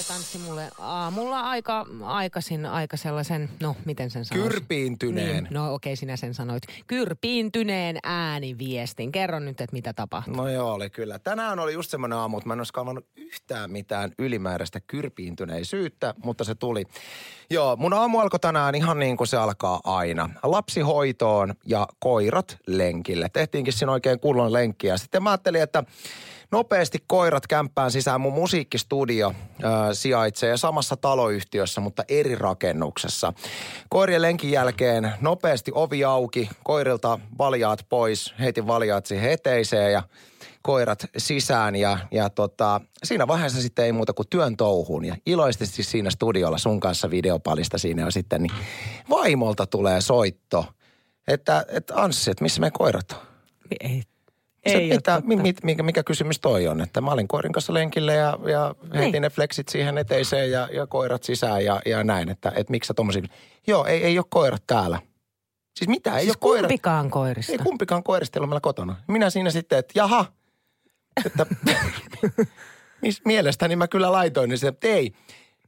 Sä laitoit Anssi mulle aamulla aika aikaisin aika sellaisen, no miten sen sanoisi? Kyrpiintyneen. Niin, no okei, sinä sen sanoit. Kyrpiintyneen ääniviestin. Kerro nyt, että mitä tapahtui. No joo, oli kyllä. Tänään oli just semmoinen aamu, että mä en olisi kaivannut yhtään mitään ylimääräistä kyrpiintyneisyyttä, mutta se tuli. Joo, mun aamu alkoi tänään ihan niin kuin se alkaa aina. Lapsi hoitoon ja koirat lenkille. Tehtiinkin siinä oikein kunnon lenkkiä. Sitten mä ajattelin, että nopeasti koirat kämppään sisään. Mun musiikkistudio äh, sijaitsee samassa taloyhtiössä, mutta eri rakennuksessa. Koirien lenkin jälkeen nopeasti ovi auki, koirilta valjaat pois, heitin valjaat siihen eteiseen ja koirat sisään ja, ja tota, siinä vaiheessa sitten ei muuta kuin työn touhuun. Ja iloisesti siinä studiolla sun kanssa videopalista siinä jo sitten, niin vaimolta tulee soitto, että, että Anssi, että missä meidän koirat on? Ei, ei mitä, mi, mi, mikä, mikä kysymys toi on? Että mä olin koirin kanssa lenkillä ja, ja heitin Niin. ne flexit siihen eteiseen ja, ja koirat sisään ja, ja näin. Että, että miksi sä tommosia... Joo, ei, ei ole koirat täällä. Siis mitä, ei Siis ole koirat. kumpikaan koirista. Ei kumpikaan koirista ei ole meillä kotona. Minä siinä sitten, että jaha, että mielestäni mä kyllä laitoin, niin se, että ei.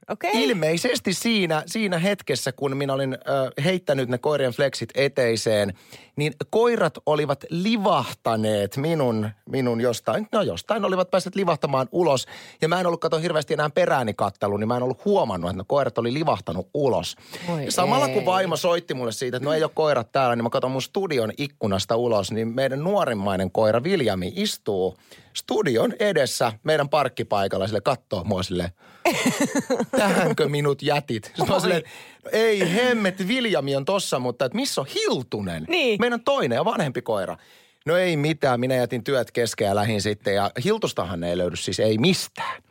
Okei. Ilmeisesti siinä, siinä hetkessä, kun minä olin ö, heittänyt ne koirien flexit eteiseen, niin koirat olivat livahtaneet minun, minun jostain, no jostain olivat päässeet livahtamaan ulos. Ja mä en ollut kato hirveästi enää perääni kattelu, niin mä en ollut huomannut, että ne koirat oli livahtanut ulos. Ja samalla ei. kun vaimo soitti mulle siitä, että no ei ole koirat täällä, niin mä katson mun studion ikkunasta ulos, niin meidän nuorimmainen koira Viljami istuu studion edessä meidän parkkipaikalla sille kattoo mua silleen, tähänkö minut jätit? Sitten mä oon silleen, no ei hemmet, Viljami on tossa, mutta että missä on Hiltunen? Niin. Meidän toinen ja vanhempi koira. No ei mitään, minä jätin työt kesken ja lähin sitten ja Hiltustahan ei löydy siis ei mistään.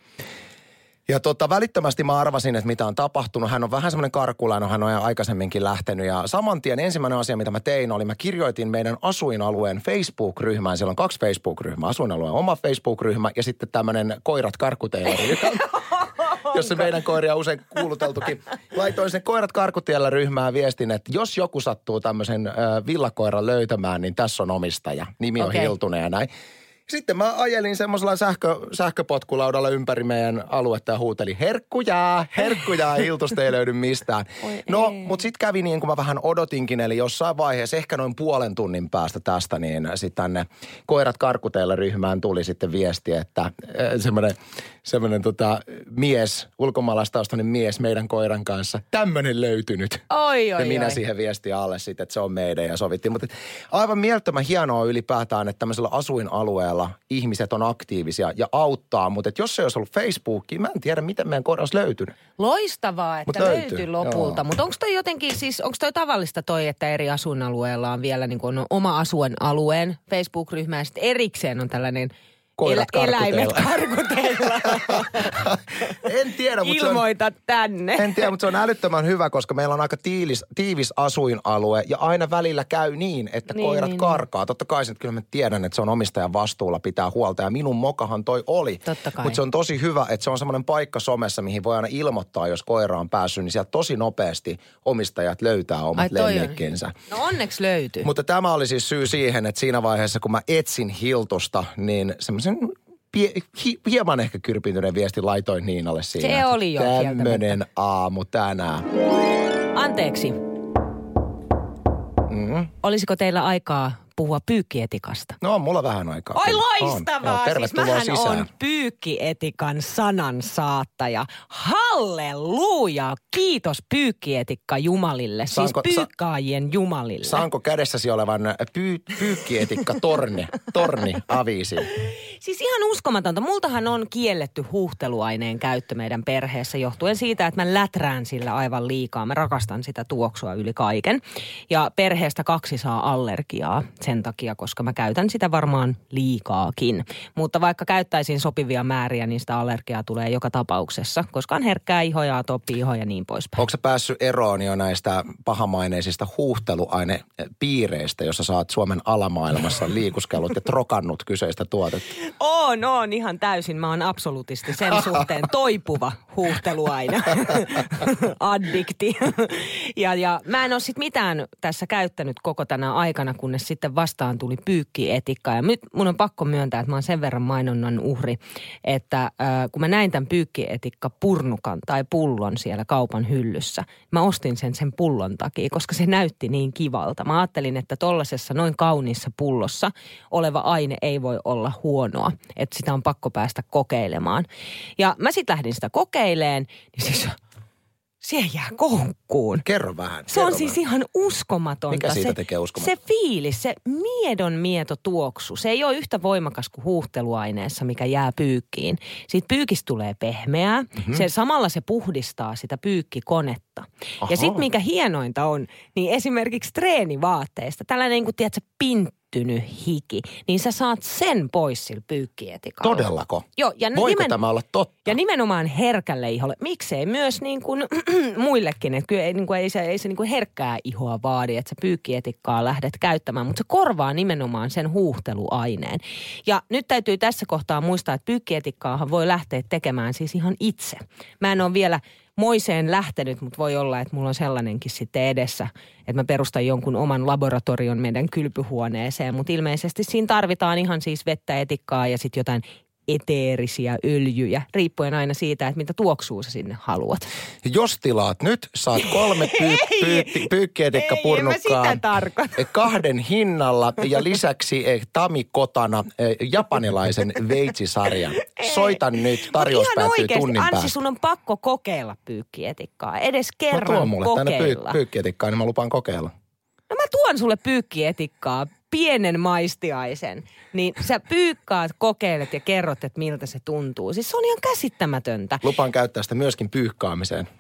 Ja tota, välittömästi mä arvasin, että mitä on tapahtunut. Hän on vähän semmoinen karkulainen, hän on aikaisemminkin lähtenyt. Ja saman tien ensimmäinen asia, mitä mä tein, oli mä kirjoitin meidän asuinalueen Facebook-ryhmään. Siellä on kaksi Facebook-ryhmää. Asuinalueen oma Facebook-ryhmä ja sitten tämmöinen koirat karkuteilla jossa meidän koiria on usein kuuluteltukin. Laitoin sen koirat karkutiellä ryhmään viestin, että jos joku sattuu tämmöisen villakoiran löytämään, niin tässä on omistaja. Nimi on Okei. Hiltunen ja näin. Sitten mä ajelin semmoisella sähkö, sähköpotkulaudalla ympäri meidän aluetta ja huutelin, herkkujaa, herkkujaa, Hiltusta ei löydy mistään. Oi no, mutta sitten kävi niin kuin mä vähän odotinkin, eli jossain vaiheessa, ehkä noin puolen tunnin päästä tästä, niin sitten tänne koirat karkuteilla ryhmään tuli sitten viesti, että semmoinen semmoinen tota, mies, ulkomaalaistaustainen mies meidän koiran kanssa, tämmöinen löytynyt. Oi, ja oi, minä oi. siihen viestiin alle sitten, että se on meidän ja sovittiin. Mutta aivan mielettömän hienoa ylipäätään, että tämmöisellä asuinalueella ihmiset on aktiivisia ja auttaa. Mutta että jos se olisi ollut Facebookiin, mä en tiedä, miten meidän koira olisi löytynyt. Loistavaa, että Mut löytyi lopulta. Mutta onko toi jotenkin siis, onko toi tavallista toi, että eri asuinalueella on vielä niin kuin on oma asuinalueen Facebook-ryhmä ja sitten erikseen on tällainen Koirat eläimet karkuteilla. karkuteilla. en tiedä, mutta se on, Ilmoita tänne. en tiedä, mutta se on älyttömän hyvä, koska meillä on aika tiivis, tiivis asuinalue ja aina välillä käy niin, että Niin, koirat niin, karkaa. Totta kai sen, että kyllä mä tiedän, että se on omistajan vastuulla pitää huolta ja minun mokahan toi oli. Totta kai. Mutta se on tosi hyvä, että se on semmoinen paikka somessa, mihin voi aina ilmoittaa, jos koira on päässyt, niin sieltä tosi nopeasti omistajat löytää omat toi on- lemmikkinsä. No onneksi löytyy. Mutta tämä oli siis syy siihen, että siinä vaiheessa, kun mä etsin Hiltusta, niin semmoisen pie, hi, hieman ehkä kyrpintyneen viesti laitoin Niinalle siinä. Se oli jo Tämmönen aamu tänään. Anteeksi. Mm. Olisiko teillä aikaa puhua pyykkietikasta? No on mulla vähän aikaa. Oi kyllä. On. loistavaa! Joo, siis mähän sisään. on pyykkietikan sanan saattaja. Halleluja! Kiitos pyykkietikka Jumalille, Saanko- siis sa- pyykkaajien Jumalille. Saanko kädessäsi olevan pyy, pyykkietikka torni, torni aviisi? Siis ihan uskomatonta. Multahan on kielletty huuhteluaineen käyttö meidän perheessä johtuen siitä, että mä läträän sillä aivan liikaa. Mä rakastan sitä tuoksua yli kaiken. Ja perheestä kaksi saa allergiaa sen takia, koska mä käytän sitä varmaan liikaakin. Mutta vaikka käyttäisin sopivia määriä, niin sitä allergiaa tulee joka tapauksessa, koska on herkkää ihoa ja atopi iho ja niin poispäin. Onko sä päässyt eroon jo näistä pahamaineisista huuhteluainepiireistä, jossa oot Suomen alamaailmassa liikuskellut ja trokannut kyseistä tuotetta? On, on ihan täysin. Mä oon absoluutisti sen suhteen toipuva huuhteluaine. Addikti. ja, ja mä en ole sit mitään tässä käyttänyt koko tänä aikana, kunnes sitten sitten vastaan tuli pyykkietikka. Ja nyt mun on pakko myöntää, että mä oon sen verran mainonnan uhri, että äh, kun mä näin tämän pyykkietikka purnukan tai pullon siellä kaupan hyllyssä, mä ostin sen sen pullon takia, koska se näytti niin kivalta. Mä ajattelin, että tollasessa noin kauniissa pullossa oleva aine ei voi olla huonoa, että sitä on pakko päästä kokeilemaan. Ja mä sitten lähdin sitä kokeileen, niin siis se jää koukkuun. Kerro vähän. Se on kerro siis vähän. ihan uskomatonta. Mikä siitä se, tekee uskomaton? Se fiilis, se miedon mieto tuoksu, se ei ole yhtä voimakas kuin huuhteluaineessa, mikä jää pyykkiin. Siitä pyykistä tulee pehmeää, Mhm. mm-hmm. se, samalla se puhdistaa sitä pyykkikonetta. Aha. Ja sitten mikä hienointa on, niin esimerkiksi treenivaatteista, tällainen niin kuin, tiedätkö, pinttynyt hiki, niin sä saat sen pois sillä pyykkietikalla. Todellako? Joo, ja Voiko tämä olla totta? ja nimenomaan herkälle iholle. Miksei myös niin kuin muillekin. Että kyllä ei, niin kuin, ei se, ei se niin kuin herkkää ihoa vaadi, että sä pyykkietikkaa lähdet käyttämään. Mutta se korvaa nimenomaan sen huuhteluaineen. Ja nyt täytyy tässä kohtaa muistaa, että pyykkietikkaa voi lähteä tekemään siis ihan itse. Mä en ole vielä moiseen lähtenyt, mutta voi olla, että mulla on sellainenkin sitten edessä, että mä perustan jonkun oman laboratorion meidän kylpyhuoneeseen. Mutta ilmeisesti siinä tarvitaan ihan siis vettä, etikkaa ja sitten jotain eteerisiä öljyjä, riippuen aina siitä, että mitä tuoksua sä sinne haluat. Jos tilaat nyt, saat kolme pyy- pyy- tarkoita. kahden hinnalla ja lisäksi eh, Tami Kotana eh, japanilaisen veitsisarjan. Soita nyt, tarjous Mut ihan päättyy oikeesti, tunnin päästä. sun on pakko kokeilla pyykkietikkaa. Edes No kerran tuo mulle tänne kokeilla. pyy- pyykkietikkaa, niin mä lupaan kokeilla. No mä tuon sulle pyykkietikkaa, pienen maistiaisen. Niin sä pyykkaat, kokeilet ja kerrot, että miltä se tuntuu. Siis se on ihan käsittämätöntä. Lupaan käyttää sitä myöskin pyyhkaamiseen.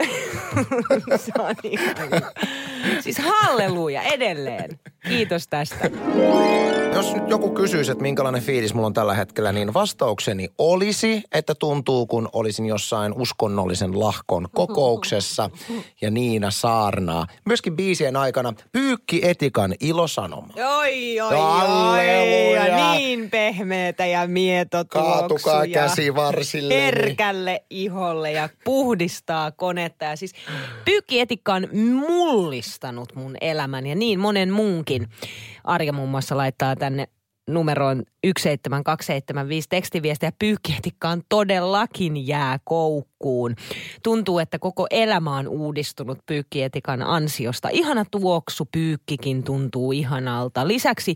Se on ihan hyvä. Siis halleluja edelleen. Kiitos tästä. Jos nyt joku kysyisi, että minkälainen fiilis mulla on tällä hetkellä, niin vastaukseni olisi, että tuntuu, kun olisin jossain uskonnollisen lahkon kokouksessa ja Niina saarnaa. Myöskin biisien aikana Pyykki Etikan ilosanoma. Oi, oi, oi. Ja niin pehmeätä ja mietotuoksuja. Kaatukaa käsi varsille. herkälle iholle ja puhdistaa konetta. Ja siis pyykkietikka on mullistanut mun elämän ja niin monen muunkin. Arja muun muassa laittaa tänne numeroon 17275 tekstiviestiä ja pyykkietikkaan todellakin jää koukkuun. Tuntuu, että koko elämä on uudistunut pyykkietikan ansiosta. Ihana tuoksu pyykkikin tuntuu ihanalta. Lisäksi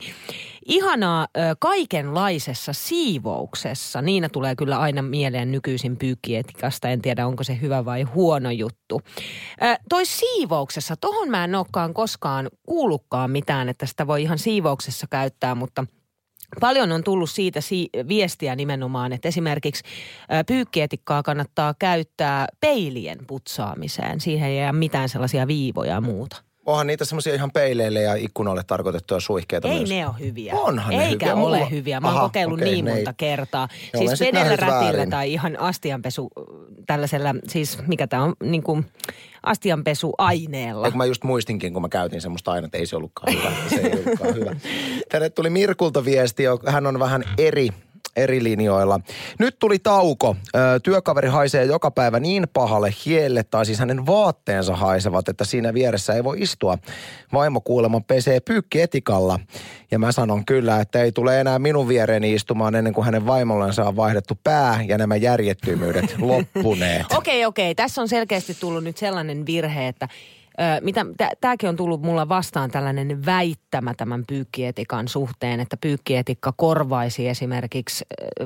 ihanaa ö, kaikenlaisessa siivouksessa. Niina tulee kyllä aina mieleen nykyisin pyykkietikasta. En tiedä, onko se hyvä vai huono juttu. Ö, toi siivouksessa, tohon mä en olekaan koskaan kuullutkaan mitään, että sitä voi ihan siivouksessa käyttää, mutta – Paljon on tullut siitä si- viestiä nimenomaan, että esimerkiksi pyykkietikkaa kannattaa käyttää peilien putsaamiseen. Siihen ei jää mitään sellaisia viivoja ja muuta. Onhan niitä semmoisia ihan peileille ja ikkunoille tarkoitettuja suihkeita Ei myös. ne ole hyviä. Onhan ne Eikä hyviä. ole Mulla- hyviä. Mä oon Aha, kokeillut okei, niin ne ei- monta kertaa. Olen siis vedellä rätillä väärin. tai ihan astianpesu tällaisella, siis mikä tämä on, niin kuin astianpesuaineella. Eikö mä just muistinkin, kun mä käytin semmoista aina, että ei se ollutkaan hyvä. Se ei ollutkaan hyvä. Tänne tuli Mirkulta viesti, hän on vähän eri eri linjoilla. Nyt tuli tauko. Työkaveri haisee joka päivä niin pahalle hielle, tai siis hänen vaatteensa haisevat, että siinä vieressä ei voi istua. Vaimo kuulemma pesee pyykki-etikalla. Ja mä sanon kyllä, että ei tule enää minun viereeni istumaan ennen kuin hänen vaimollensa on vaihdettu pää ja nämä järjettömyydet loppuneet. Okei, okei. Tässä on selkeästi tullut nyt sellainen virhe, että mitä, tämäkin on tullut mulla vastaan tällainen väittämä tämän pyykkietikan suhteen, että pyykkietikka korvaisi esimerkiksi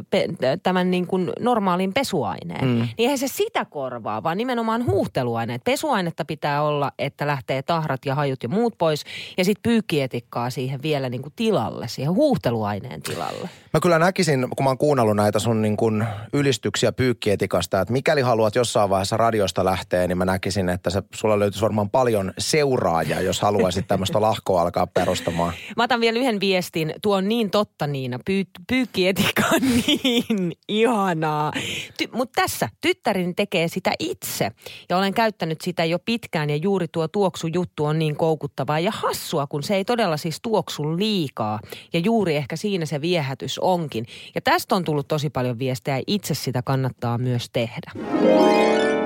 pe, tämän niin kuin normaalin pesuaineen. Mm. Niin eihän se sitä korvaa, vaan nimenomaan huuhteluaineet. Pesuainetta pitää olla, että lähtee tahrat ja hajut ja muut pois. Ja sitten pyykkietikkaa siihen vielä niin kuin tilalle, siihen huuhteluaineen tilalle. Mä kyllä näkisin, kun mä oon kuunnellut näitä sun niin kuin ylistyksiä pyykkietikasta, että mikäli haluat jossain vaiheessa radiosta lähteä, niin mä näkisin, että se, sulla löytyisi varmaan paljon seuraajia, jos haluaisit tämmöistä lahkoa alkaa perustamaan. Mä otan vielä yhden viestin. Tuo on niin totta Niina. Pyy- pyykkietikka on niin ihanaa. Ty- Mutta tässä tyttärini tekee sitä itse. Ja olen käyttänyt sitä jo pitkään ja juuri tuo tuoksujuttu on niin koukuttavaa ja hassua, kun se ei todella siis tuoksu liikaa. Ja juuri ehkä siinä se viehätys onkin. Ja tästä on tullut tosi paljon viestejä. Itse sitä kannattaa myös tehdä.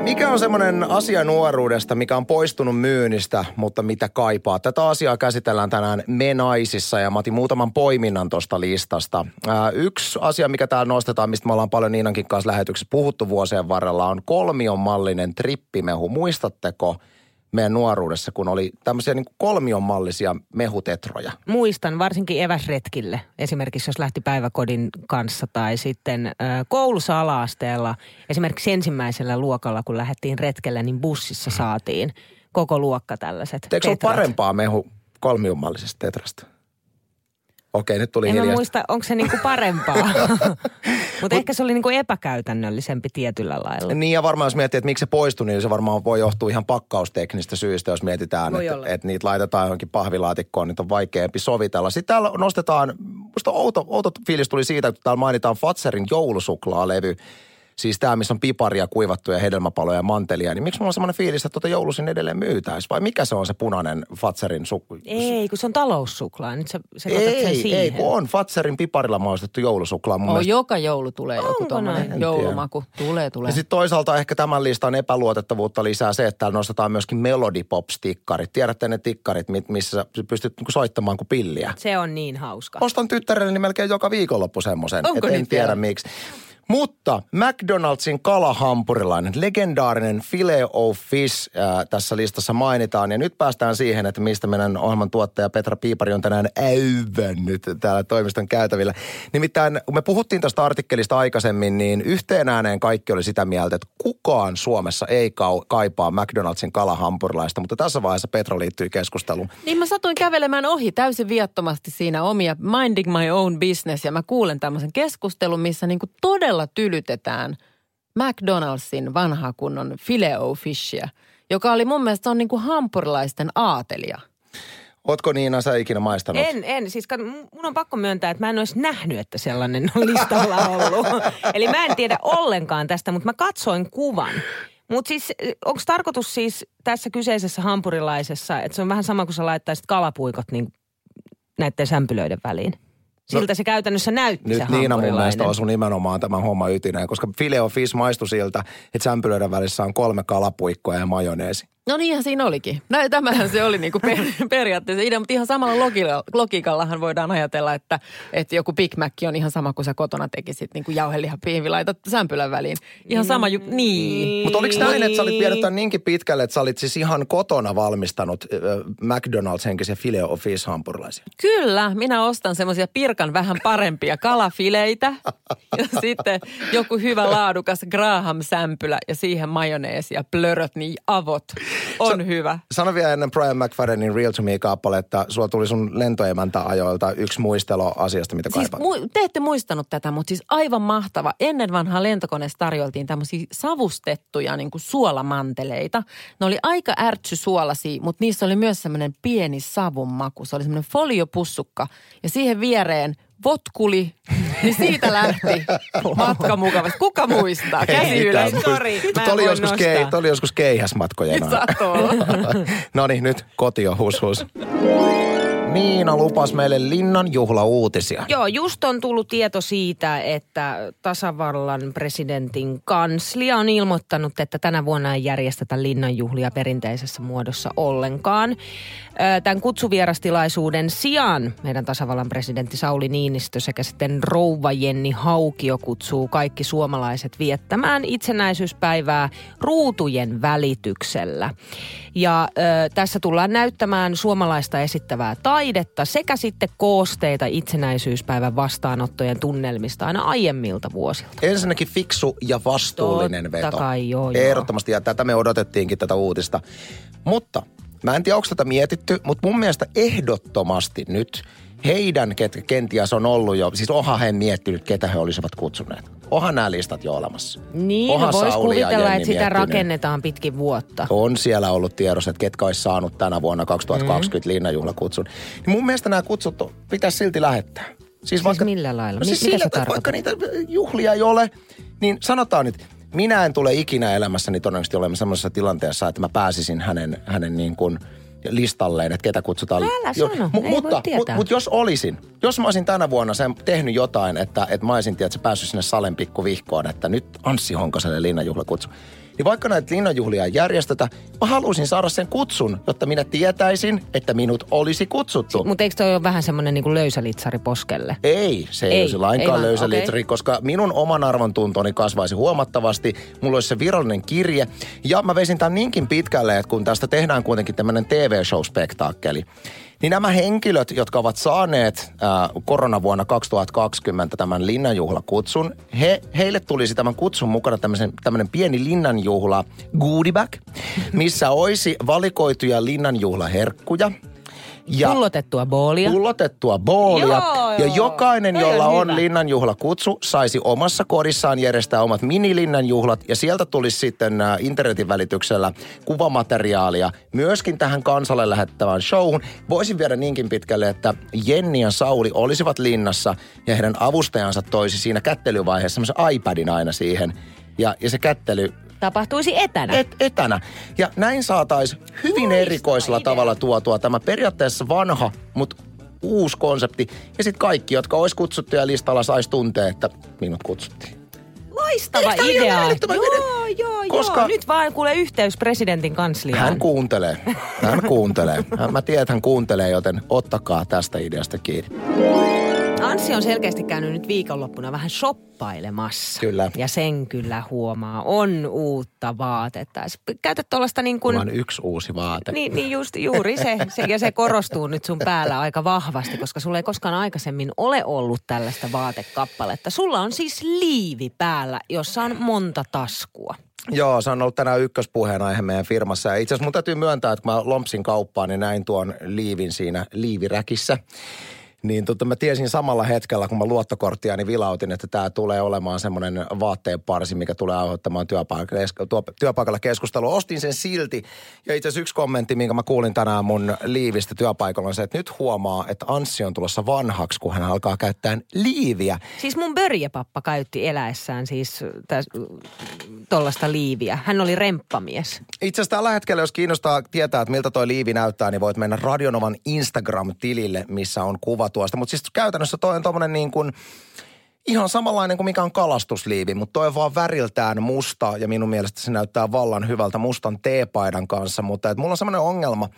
Mikä on semmoinen asia nuoruudesta, mikä on poistunut myynnistä, mutta mitä kaipaa? Tätä asiaa käsitellään tänään Me naisissa ja mä otin muutaman poiminnan tuosta listasta. Ää, yksi asia, mikä täällä nostetaan, mistä me ollaan paljon Niinankin kanssa lähetyksessä puhuttu vuosien varrella, on kolmion mallinen trippimehu. Muistatteko meidän nuoruudessa, kun oli tämmöisiä niin kolmion mallisia mehutetroja? Muistan varsinkin eväsretkille, esimerkiksi jos lähti päiväkodin kanssa tai sitten ö, koulussa ala-asteella, esimerkiksi ensimmäisellä luokalla, kun lähdettiin retkelle, niin bussissa saatiin koko luokka tällaiset Eikö se ole parempaa mehu kolmion mallisesta tetrasta? Okei, nyt tuli En hiljaista. muista, onko se niinku parempaa. Mutta ehkä se oli niinku epäkäytännöllisempi tietyllä lailla. Niin ja varmaan jos miettii, että miksi se poistui, niin se varmaan voi johtua ihan pakkausteknistä syistä, jos mietitään, että, että niitä laitetaan johonkin pahvilaatikkoon, niin on vaikeampi sovitella. Sitten täällä nostetaan, musta outo, outo fiilis tuli siitä, että täällä mainitaan Fatserin joulusuklaalevy, siis tämä, missä on piparia, kuivattuja hedelmäpaloja ja mantelia, niin miksi mulla on semmoinen fiilis, että tuota joulusin edelleen myytäisi? Vai mikä se on se punainen Fatserin su- Ei, kun se on taloussuklaa. Nyt sä sen ei, siihen. ei, kun on Fatserin piparilla maistettu joulusuklaa. Mun Oh, mielestä joka joulu tulee joku Onko tuommoinen näin? joulumaku. Tulee, tulee. Ja sitten toisaalta ehkä tämän listan epäluotettavuutta lisää se, että täällä nostetaan myöskin Melody Pops-tikkarit. Tiedätte ne tikkarit, mit- missä sä pystyt niinku soittamaan kuin pilliä. Se on niin hauska. Ostan tyttärelleni melkein joka viikonloppu semmoisen. Onko et en tiedä vielä? miksi. Mutta McDonald'sin kalahampurilainen, legendaarinen filet o fish äh, tässä listassa mainitaan. Ja nyt päästään siihen, että mistä meidän ohjelman tuottaja Petra Piipari on tänään äyvännyt täällä toimiston käytävillä. Nimittäin, kun me puhuttiin tästä artikkelista aikaisemmin, niin yhteen ääneen kaikki oli sitä mieltä, että kukaan Suomessa ei kaipaa McDonald'sin kalahampurilaista. Mutta tässä vaiheessa Petra liittyy keskusteluun. Niin mä satuin kävelemään ohi täysin viattomasti siinä omia minding my own business ja mä kuulen tämmöisen keskustelun, missä niinku todella tylytetään McDonald'sin vanhaa kunnon filet o fishia, joka oli mun mielestä se on niinku hampurilaisten aatelia. Ootko Niina sä ikinä maistanut? En, en. Siis kat- mun on pakko myöntää, että mä en olisi nähnyt, että sellainen on listalla ollut. Eli mä en tiedä ollenkaan tästä, mutta mä katsoin kuvan. Mutta siis onko tarkoitus siis tässä kyseisessä hampurilaisessa, että se on vähän sama kuin sä laittaisit kalapuikot niin näiden sämpylöiden väliin? Siltä se käytännössä näytti Nyt se Niina mun mielestä osui nimenomaan tämän homman ytineen, koska filet o fish maistui siltä, että sämpylöiden välissä on kolme kalapuikkoa ja majoneesi. No niinhän siinä olikin. No, tämähän se oli niinku per, periaatteessa idea, mutta ihan samalla logiikalla, logiikallahan voidaan ajatella, että, että joku Big Mac on ihan sama kuin sä kotona tekisit niin kuin jauhelihapiivi laitat sämpylän väliin. Ihan sama ju- niin. Mutta oliko näin, että sä olit vienyt tämän niinkin pitkälle, että sä olit siis ihan kotona valmistanut äh, McDonald's-henkisiä filet o fish hampurilaisia? Kyllä, minä ostan semmoisia pirkan vähän parempia kalafileitä ja sitten joku hyvä laadukas Graham-sämpylä ja siihen majoneesi ja plöröt, niin avot on Sä- hyvä. Sano vielä ennen Brian McFaddenin Real to Me-kappale, että sulla tuli sun lentoemäntä-ajoilta yksi muistelo asiasta, mitä Siis kaipaat. mu- te ette muistanut tätä, mutta siis aivan mahtava. Ennen vanhaa lentokoneessa tarjoltiin tämmöisiä savustettuja niin kuin suolamanteleita. Ne oli aika ärtsysuolaisia, mutta niissä oli myös semmoinen pieni savun maku. Se oli semmoinen foliopussukka ja siihen viereen votkuli, niin siitä lähti matka mukavasti. Kuka muistaa? Käsi ylös. Sori, mä oli joskus, kei, oli joskus. Saattoi olla. no niin, nyt kotio, hus hus. Niina lupas meille linnan juhlauutisia. Joo, just on tullut tieto siitä, että tasavallan presidentin kanslia on ilmoittanut, että tänä vuonna ei järjestetä linnanjuhlia perinteisessä muodossa ollenkaan. Tämän kutsuvierastilaisuuden sijaan meidän tasavallan presidentti Sauli Niinistö sekä sitten rouva Jenni Haukio kutsuu kaikki suomalaiset viettämään itsenäisyyspäivää ruutujen välityksellä. Ja tässä tullaan näyttämään suomalaista esittävää taidetta sekä sitten koosteita itsenäisyyspäivän vastaanottojen tunnelmista aina aiemmilta vuosilta. Ensinnäkin fiksu ja vastuullinen Totta veto. kai, joo, joo. Ehdottomasti, ja tätä me odotettiinkin tätä uutista. Mutta mä en tiedä, onko tätä mietitty, mutta mun mielestä ehdottomasti nyt heidän, ketkä kenties on ollut jo, siis onhan he miettinyt, ketä he olisivat kutsuneet. Onhan nämä listat jo olemassa. Niin, no voisi kuvitella, että sitä miettinyt. rakennetaan pitkin vuotta. On siellä ollut tiedossa, että ketkä olisi saanut tänä vuonna 2020 mm. linnanjuhlakutsun. Niin mun mielestä nämä kutsut pitäisi silti lähettää. Siis, millä lailla? No siis mitä sillä, että vaikka niitä juhlia ei ole, niin sanotaan nyt, minä en tule ikinä elämässäni todennäköisesti olemaan semmoisessa tilanteessa, että mä pääsisin hänen, hänen niin kuin listalleen, että ketä kutsutaan. Älä sano, ei voi mutta, tietää. mutta, mutta jos olisin, jos mä olisin tänä vuonna sen tehnyt jotain, että, että mä olisin tiedätkö, päässyt sinne Salen pikkuvihkoon, että nyt Anssi Honkoselle linnanjuhlakutsu, niin vaikka näitä linnanjuhlia ei järjestetä, mä haluaisin saada sen kutsun, jotta minä tietäisin, että minut olisi kutsuttu. Mutta eikö toi ole vähän semmoinen niin löysälitsari poskelle? Ei, se ei, Ei, olisi ei lainkaan vaan, löysä okei. litri, koska minun oman arvon tuntoni kasvaisi huomattavasti. Mulla olisi se virallinen kirje. Ja mä veisin tämän niinkin pitkälle, että kun tästä tehdään kuitenkin tämmöinen TV-show-spektaakkeli, niin nämä henkilöt, jotka ovat saaneet koronavuonna 2020 tämän linnanjuhlakutsun, he, heille tulisi tämän kutsun mukana tämmöinen pieni linnanjuhla goodie bag, missä olisi valikoituja linnanjuhlaherkkuja. Ja Pullotettua boolia. pullotettua boolia. Joo, ja jokainen, Toi jolla on on hyvä. linnanjuhlakutsu, saisi omassa kodissaan järjestää omat minilinnanjuhlat. Ja sieltä tulisi sitten ä, internetin välityksellä kuvamateriaalia myöskin tähän kansalle lähettävään showhun. Voisin viedä niinkin pitkälle, että Jenni ja Sauli olisivat linnassa ja heidän avustajansa toisi siinä kättelyvaiheessa semmoisen iPadin aina siihen. Ja, ja se kättely Tapahtuisi etänä. et, etänä. Ja näin saataisiin hyvin erikoisella idea. tavalla tuotua tämä periaatteessa vanha, mutta uusi konsepti. Ja sitten kaikki, jotka olisi kutsuttuja listalla, saisi tuntea, että minut kutsuttiin. Loistava Eikö idea. älyttömän Joo, joo, Koska- joo. Nyt vaan kuule yhteys presidentin kansliaan. Hän kuuntelee. Hän kuuntelee. Hän- Mä tiedän, että hän kuuntelee, joten ottakaa tästä ideasta kiinni. Anssi on selkeästi käynyt nyt viikonloppuna vähän shoppailemassa. Kyllä. Ja sen kyllä huomaa. On uutta vaatetta. Käytät tuollaista niin kuin... On yksi uusi vaate. Niin, niin just, juuri se, se. Ja se korostuu nyt sun päällä aika vahvasti, koska sulla ei koskaan aikaisemmin ole ollut tällaista vaatekappaletta. Sulla on siis liivi päällä, jossa on monta taskua. Joo, se on ollut tänään ykköspuheenaihe meidän firmassa. Ja itse asiassa mun täytyy myöntää, että kun mä lompsin kauppaan, niin näin tuon liivin siinä liiviräkissä. Niin tota, mä tiesin samalla hetkellä, kun mä luottokorttiani vilautin, että tämä tulee olemaan semmoinen vaatteen parsi, mikä tulee aiheuttamaan työpaikalla, keskustelua. Ostin sen silti. Ja itse asiassa yksi kommentti, minkä mä kuulin tänään mun liivistä työpaikalla on se, että nyt huomaa, että Anssi on tulossa vanhaksi, kun hän alkaa käyttää liiviä. Siis mun börjepappa käytti eläessään siis tuollaista liiviä. Hän oli remppamies. Itse asiassa tällä hetkellä, jos kiinnostaa tietää, että miltä toi liivi näyttää, niin voit mennä Radionovan Instagram-tilille, missä on kuva tuosta. Mutta siis käytännössä toi on tommonen niin kuin ihan samanlainen kuin mikä on kalastusliivi, mutta toi on vaan väriltään musta ja minun mielestä se näyttää vallan hyvältä mustan teepaidan kanssa. Mutta et mulla on semmoinen ongelma,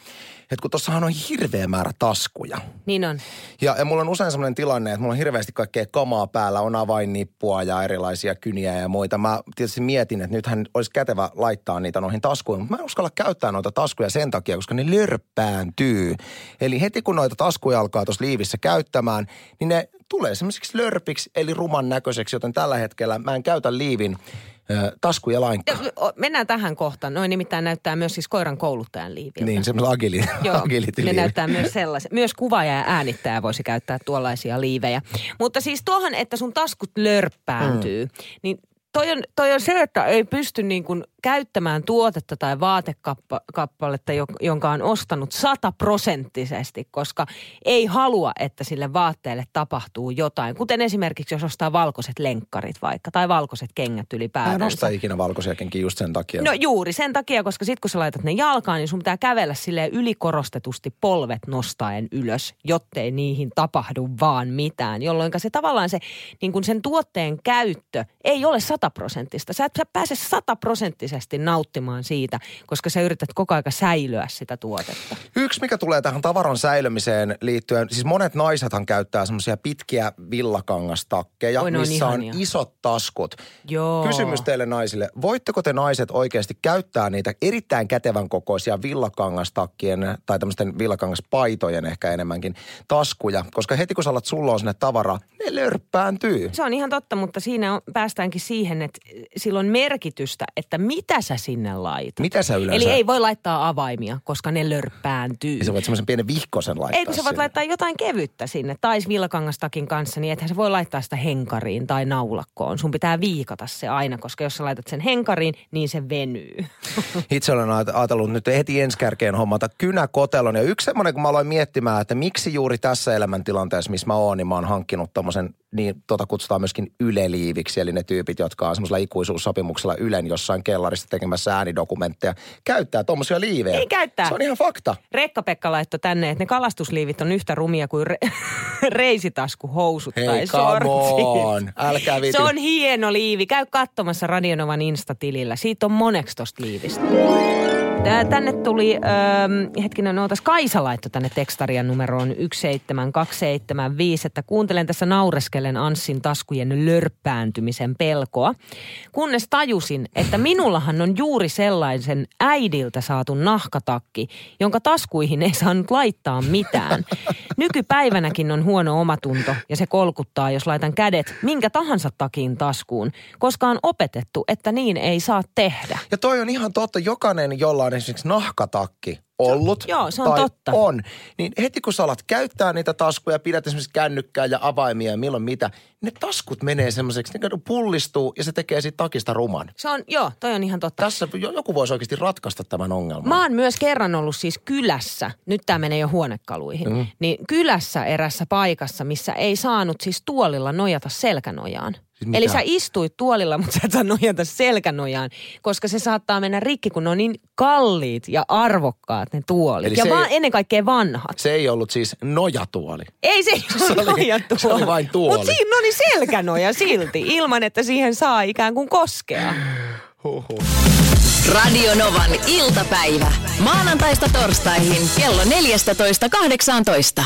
että kun tossahan on hirveä määrä taskuja. Niin on. Ja, ja mulla on usein semmoinen tilanne, että mulla on hirveästi kaikkea kamaa päällä, on avainnippua ja erilaisia kyniä ja muita. Mä tietysti mietin, että nythän olisi kätevä laittaa niitä noihin taskuihin, mutta mä en uskalla käyttää noita taskuja sen takia, koska ne lörppääntyy. Eli heti kun noita taskuja alkaa tuossa liivissä käyttämään, niin ne tulee semmoisiksi lörpiksi, eli ruman näköiseksi, joten tällä hetkellä mä en käytä liivin taskuja lainkaan. Mennään tähän kohtaan. Noin nimittäin näyttää myös siis koiran kouluttajan liiviltä. Niin, semmoisen agili, Joo, ne näyttää myös sellaisen. Myös kuvaaja ja äänittäjä voisi käyttää tuollaisia liivejä. Mutta siis tuohon, että sun taskut lörppääntyy, mm. niin toi on, toi on se, että ei pysty niin kuin käyttämään tuotetta tai vaatekappaletta, jo- jonka on ostanut sataprosenttisesti, koska ei halua, että sille vaatteelle tapahtuu jotain. Kuten esimerkiksi, jos ostaa valkoiset lenkkarit vaikka, tai valkoiset kengät Mä en osta ikinä valkoisia kenkiä just sen takia. No juuri sen takia, koska sitten kun sä laitat ne jalkaan, niin sun pitää kävellä silleen ylikorostetusti polvet nostaen ylös, jottei niihin tapahdu vaan mitään. Jolloin se tavallaan se, niin kun sen tuotteen käyttö ei ole sataprosenttista. Sä et sä pääse sataprosenttisesti nauttimaan siitä, koska sä yrität koko aika säilyä sitä tuotetta. Yksi, mikä tulee tähän tavaran säilymiseen liittyen, siis monet naisethan käyttää semmoisia pitkiä villakangastakkeja, Oi, ne on missä on ihania. isot taskut. Joo. Kysymys teille naisille, voitteko te naiset oikeasti käyttää niitä erittäin kätevän kokoisia villakangastakkien tai tämmöisten villakangaspaitojen ehkä enemmänkin taskuja, koska heti kun sä alat sulloa sinne tavaraa, ne lörppääntyy. Se on ihan totta, mutta siinä on, päästäänkin siihen, että sillä on merkitystä, että mitä sä sinne laitat. Mitä sä yleensä? Eli ei voi laittaa avaimia, koska ne lörppääntyy. Niin sä voit semmoisen pienen vihkosen laittaa Ei, kun sä voit sinne. laittaa jotain kevyttä sinne. Tai villakangastakin kanssa, niin ethän sä voi laittaa sitä henkariin tai naulakkoon. Sun pitää viikata se aina, koska jos sä laitat sen henkariin, niin se venyy. Itse olen ajatellut nyt heti ensi kärkeen hommata kynäkotelon. Ja yksi semmoinen, kun mä aloin miettimään, että miksi juuri tässä elämäntilanteessa, missä mä oon, niin mä oon hankkinut tommosen niin tota kutsutaan myöskin yleliiviksi, eli ne tyypit, jotka on semmoisella ikuisuussopimuksella Ylen jossain kellarissa tekemässä äänidokumentteja, käyttää tuommoisia liivejä. Ei käyttää. Se on ihan fakta. Rekka-Pekka laittoi tänne, että ne kalastusliivit on yhtä rumia kuin re- reisitaskuhousut Hei, tai come sortsit. on. Älkää viitin. Se on hieno liivi. Käy katsomassa Radionovan Insta-tilillä. Siitä on moneksi tosta liivistä. Tänne tuli, ähm, hetkinen, ootas, Kaisa laittoi tänne tekstarian numeroon 17275, että kuuntelen tässä naureskellen Anssin taskujen lörppääntymisen pelkoa, kunnes tajusin, että minullahan on juuri sellaisen äidiltä saatu nahkatakki, jonka taskuihin ei saanut laittaa mitään. Nykypäivänäkin on huono omatunto ja se kolkuttaa, jos laitan kädet minkä tahansa takin taskuun, koska on opetettu, että niin ei saa tehdä. Ja toi on ihan totta. Jokainen, jolla on esimerkiksi nahkatakki ollut. Joo, se on tai totta. on. Niin heti kun sä alat käyttää niitä taskuja, pidät esimerkiksi kännykkää ja avaimia ja milloin mitä, ne taskut menee semmoiseksi, ne pullistuu ja se tekee siitä takista ruman. Se on, joo, toi on ihan totta. Tässä jo- joku voisi oikeasti ratkaista tämän ongelman. Mä oon myös kerran ollut siis kylässä, nyt tämä menee jo huonekaluihin, mm. niin kylässä erässä paikassa, missä ei saanut siis tuolilla nojata selkänojaan. Siis? Eli sä istuit tuolilla, mutta sä et saa nojata selkänojaan, koska se saattaa mennä rikki, kun ne on niin kalliit ja arvokkaat ne tuolit. Eli ja vaan ei- ennen kaikkea vanhat. Se ei ollut siis nojatuoli. Ei se, Se ole oli- nojatuoli. se oli vain tuoli. Mutta siinä oli selkänoja silti, ilman että siihen saa ikään kuin koskea. Huhhuh. Radio Novan iltapäivä. Maanantaista torstaihin kello 14.18.